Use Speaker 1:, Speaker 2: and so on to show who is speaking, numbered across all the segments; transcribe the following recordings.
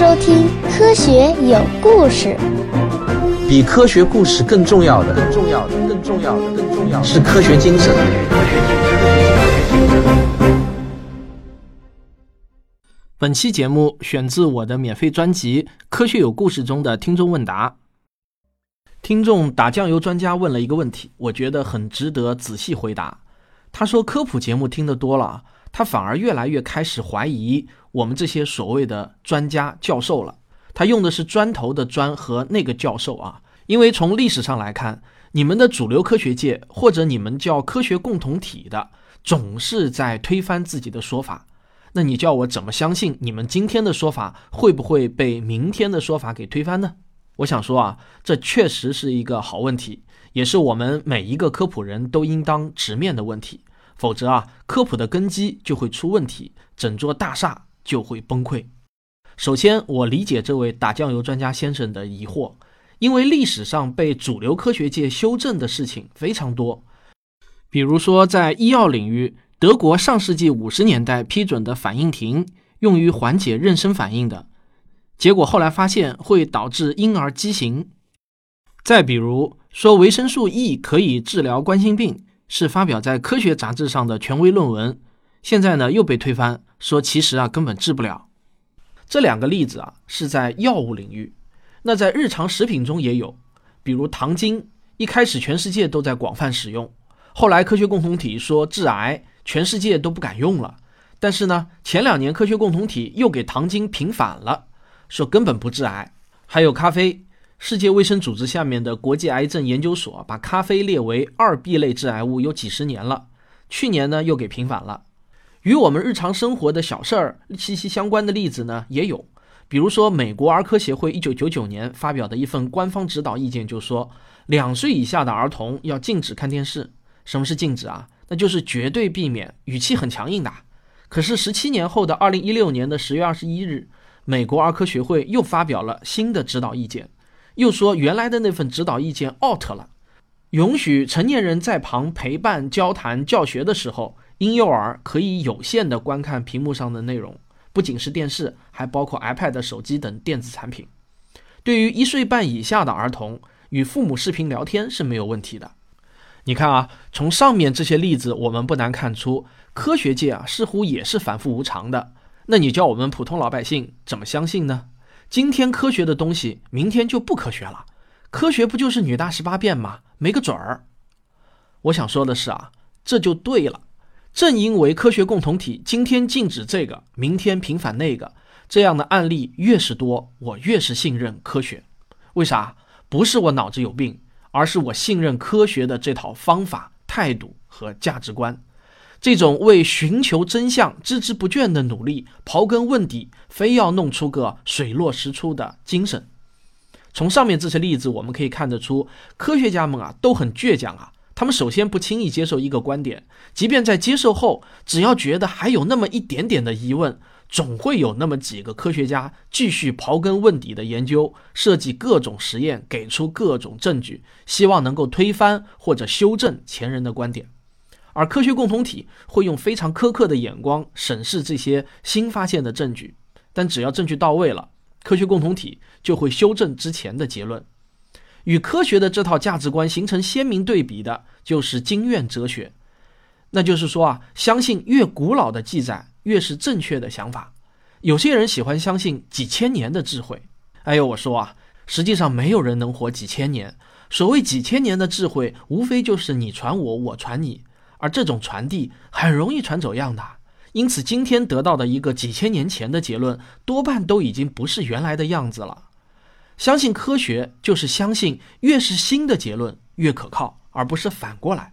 Speaker 1: 收听《科学有故事》。
Speaker 2: 比科学故事更重要的，更重要的，更重要的，更重要的是科学精神。
Speaker 3: 本期节目选自我的免费专辑《科学有故事》中的听众问答。听众打酱油专家问了一个问题，我觉得很值得仔细回答。他说：“科普节目听得多了，他反而越来越开始怀疑我们这些所谓的专家教授了。他用的是砖头的砖和那个教授啊，因为从历史上来看，你们的主流科学界或者你们叫科学共同体的，总是在推翻自己的说法。”那你叫我怎么相信你们今天的说法会不会被明天的说法给推翻呢？我想说啊，这确实是一个好问题，也是我们每一个科普人都应当直面的问题。否则啊，科普的根基就会出问题，整座大厦就会崩溃。首先，我理解这位打酱油专家先生的疑惑，因为历史上被主流科学界修正的事情非常多，比如说在医药领域。德国上世纪五十年代批准的反应停，用于缓解妊娠反应的，结果后来发现会导致婴儿畸形。再比如说，维生素 E 可以治疗冠心病，是发表在科学杂志上的权威论文，现在呢又被推翻，说其实啊根本治不了。这两个例子啊是在药物领域，那在日常食品中也有，比如糖精，一开始全世界都在广泛使用，后来科学共同体说致癌。全世界都不敢用了，但是呢，前两年科学共同体又给糖精平反了，说根本不致癌。还有咖啡，世界卫生组织下面的国际癌症研究所把咖啡列为二 B 类致癌物有几十年了，去年呢又给平反了。与我们日常生活的小事儿息息相关的例子呢也有，比如说美国儿科协会一九九九年发表的一份官方指导意见就说，两岁以下的儿童要禁止看电视。什么是禁止啊？那就是绝对避免，语气很强硬的。可是十七年后的二零一六年的十月二十一日，美国儿科学会又发表了新的指导意见，又说原来的那份指导意见 out 了，允许成年人在旁陪伴、交谈、教学的时候，婴幼儿可以有限的观看屏幕上的内容，不仅是电视，还包括 iPad、手机等电子产品。对于一岁半以下的儿童，与父母视频聊天是没有问题的。你看啊，从上面这些例子，我们不难看出，科学界啊似乎也是反复无常的。那你叫我们普通老百姓怎么相信呢？今天科学的东西，明天就不科学了。科学不就是女大十八变吗？没个准儿。我想说的是啊，这就对了。正因为科学共同体今天禁止这个，明天平反那个，这样的案例越是多，我越是信任科学。为啥？不是我脑子有病。而是我信任科学的这套方法、态度和价值观，这种为寻求真相孜孜不倦的努力、刨根问底、非要弄出个水落石出的精神。从上面这些例子，我们可以看得出，科学家们啊都很倔强啊。他们首先不轻易接受一个观点，即便在接受后，只要觉得还有那么一点点的疑问。总会有那么几个科学家继续刨根问底的研究，设计各种实验，给出各种证据，希望能够推翻或者修正前人的观点。而科学共同体会用非常苛刻的眼光审视这些新发现的证据，但只要证据到位了，科学共同体就会修正之前的结论。与科学的这套价值观形成鲜明对比的就是经验哲学，那就是说啊，相信越古老的记载。越是正确的想法，有些人喜欢相信几千年的智慧。哎呦，我说啊，实际上没有人能活几千年。所谓几千年的智慧，无非就是你传我，我传你，而这种传递很容易传走样的。因此，今天得到的一个几千年前的结论，多半都已经不是原来的样子了。相信科学，就是相信越是新的结论越可靠，而不是反过来。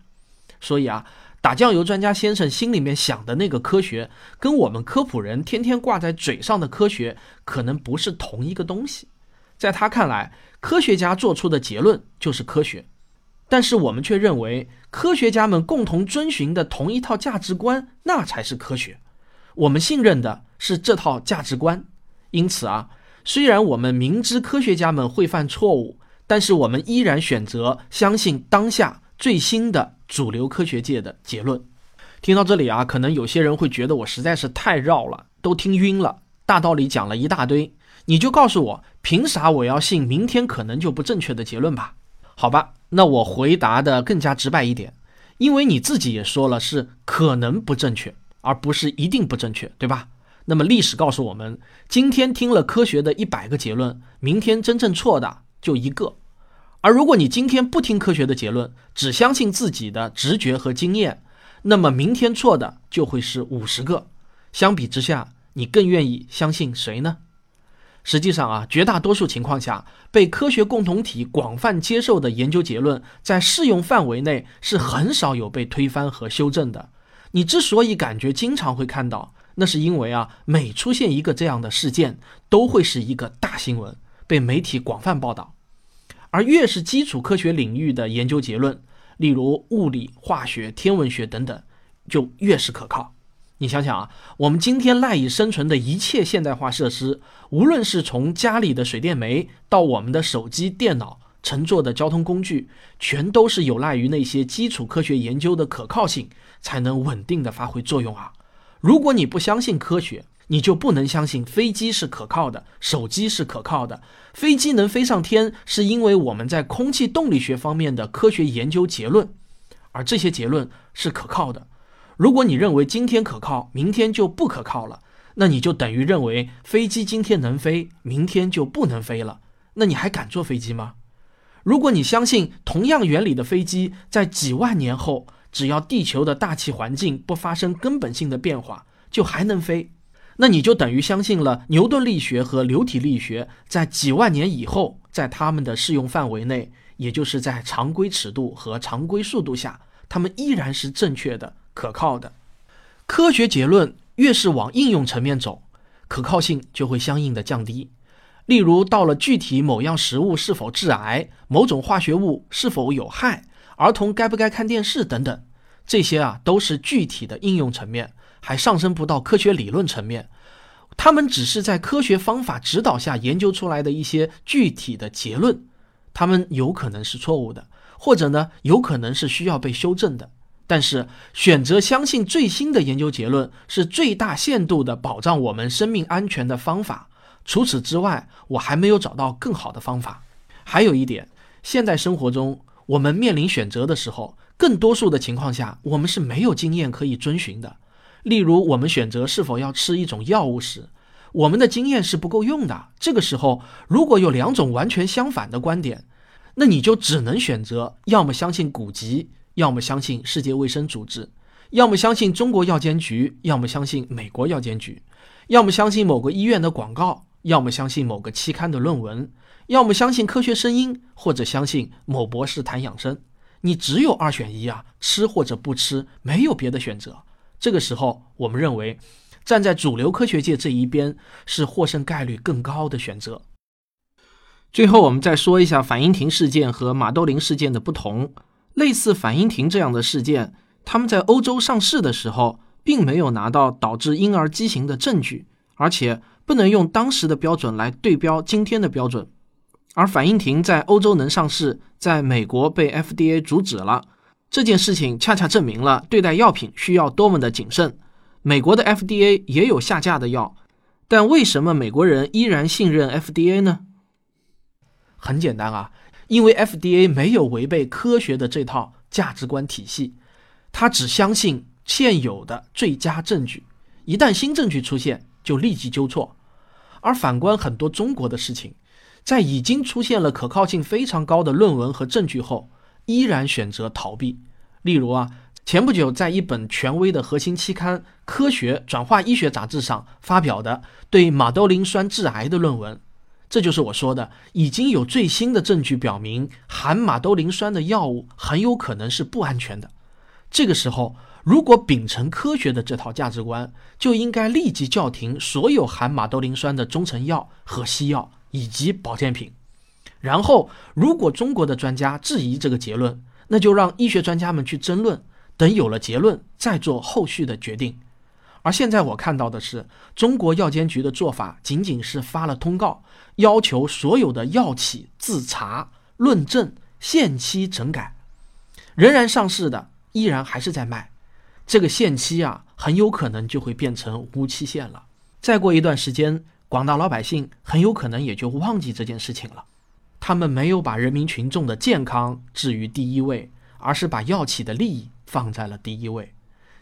Speaker 3: 所以啊。打酱油专家先生心里面想的那个科学，跟我们科普人天天挂在嘴上的科学，可能不是同一个东西。在他看来，科学家做出的结论就是科学，但是我们却认为，科学家们共同遵循的同一套价值观，那才是科学。我们信任的是这套价值观。因此啊，虽然我们明知科学家们会犯错误，但是我们依然选择相信当下最新的。主流科学界的结论，听到这里啊，可能有些人会觉得我实在是太绕了，都听晕了。大道理讲了一大堆，你就告诉我，凭啥我要信明天可能就不正确的结论吧？好吧，那我回答的更加直白一点，因为你自己也说了是可能不正确，而不是一定不正确，对吧？那么历史告诉我们，今天听了科学的一百个结论，明天真正错的就一个。而如果你今天不听科学的结论，只相信自己的直觉和经验，那么明天错的就会是五十个。相比之下，你更愿意相信谁呢？实际上啊，绝大多数情况下，被科学共同体广泛接受的研究结论，在适用范围内是很少有被推翻和修正的。你之所以感觉经常会看到，那是因为啊，每出现一个这样的事件，都会是一个大新闻，被媒体广泛报道。而越是基础科学领域的研究结论，例如物理、化学、天文学等等，就越是可靠。你想想啊，我们今天赖以生存的一切现代化设施，无论是从家里的水电煤到我们的手机、电脑、乘坐的交通工具，全都是有赖于那些基础科学研究的可靠性，才能稳定的发挥作用啊。如果你不相信科学，你就不能相信飞机是可靠的，手机是可靠的。飞机能飞上天，是因为我们在空气动力学方面的科学研究结论，而这些结论是可靠的。如果你认为今天可靠，明天就不可靠了，那你就等于认为飞机今天能飞，明天就不能飞了。那你还敢坐飞机吗？如果你相信同样原理的飞机，在几万年后，只要地球的大气环境不发生根本性的变化，就还能飞，那你就等于相信了牛顿力学和流体力学在几万年以后，在它们的适用范围内，也就是在常规尺度和常规速度下，它们依然是正确的。可靠的科学结论越是往应用层面走，可靠性就会相应的降低。例如，到了具体某样食物是否致癌、某种化学物是否有害、儿童该不该看电视等等，这些啊都是具体的应用层面，还上升不到科学理论层面。他们只是在科学方法指导下研究出来的一些具体的结论，他们有可能是错误的，或者呢有可能是需要被修正的。但是，选择相信最新的研究结论是最大限度的保障我们生命安全的方法。除此之外，我还没有找到更好的方法。还有一点，现代生活中，我们面临选择的时候，更多数的情况下，我们是没有经验可以遵循的。例如，我们选择是否要吃一种药物时，我们的经验是不够用的。这个时候，如果有两种完全相反的观点，那你就只能选择，要么相信古籍。要么相信世界卫生组织，要么相信中国药监局，要么相信美国药监局，要么相信某个医院的广告，要么相信某个期刊的论文，要么相信科学声音，或者相信某博士谈养生。你只有二选一啊，吃或者不吃，没有别的选择。这个时候，我们认为站在主流科学界这一边是获胜概率更高的选择。最后，我们再说一下反应停事件和马兜铃事件的不同。类似反应停这样的事件，他们在欧洲上市的时候，并没有拿到导致婴儿畸形的证据，而且不能用当时的标准来对标今天的标准。而反应停在欧洲能上市，在美国被 FDA 阻止了，这件事情恰恰证明了对待药品需要多么的谨慎。美国的 FDA 也有下架的药，但为什么美国人依然信任 FDA 呢？很简单啊。因为 FDA 没有违背科学的这套价值观体系，他只相信现有的最佳证据，一旦新证据出现，就立即纠错。而反观很多中国的事情，在已经出现了可靠性非常高的论文和证据后，依然选择逃避。例如啊，前不久在一本权威的核心期刊《科学转化医学杂志》上发表的对马兜铃酸致癌的论文。这就是我说的，已经有最新的证据表明，含马兜铃酸的药物很有可能是不安全的。这个时候，如果秉承科学的这套价值观，就应该立即叫停所有含马兜铃酸的中成药和西药以及保健品。然后，如果中国的专家质疑这个结论，那就让医学专家们去争论，等有了结论再做后续的决定。而现在我看到的是，中国药监局的做法仅仅是发了通告，要求所有的药企自查、论证、限期整改，仍然上市的依然还是在卖，这个限期啊，很有可能就会变成无期限了。再过一段时间，广大老百姓很有可能也就忘记这件事情了。他们没有把人民群众的健康置于第一位，而是把药企的利益放在了第一位，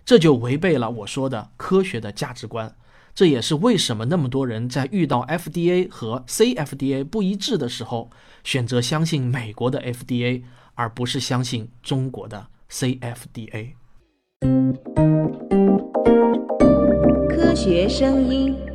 Speaker 3: 这就违背了我说的科学的价值观。这也是为什么那么多人在遇到 FDA 和 CFDA 不一致的时候，选择相信美国的 FDA，而不是相信中国的 CFDA。
Speaker 4: 科学声音。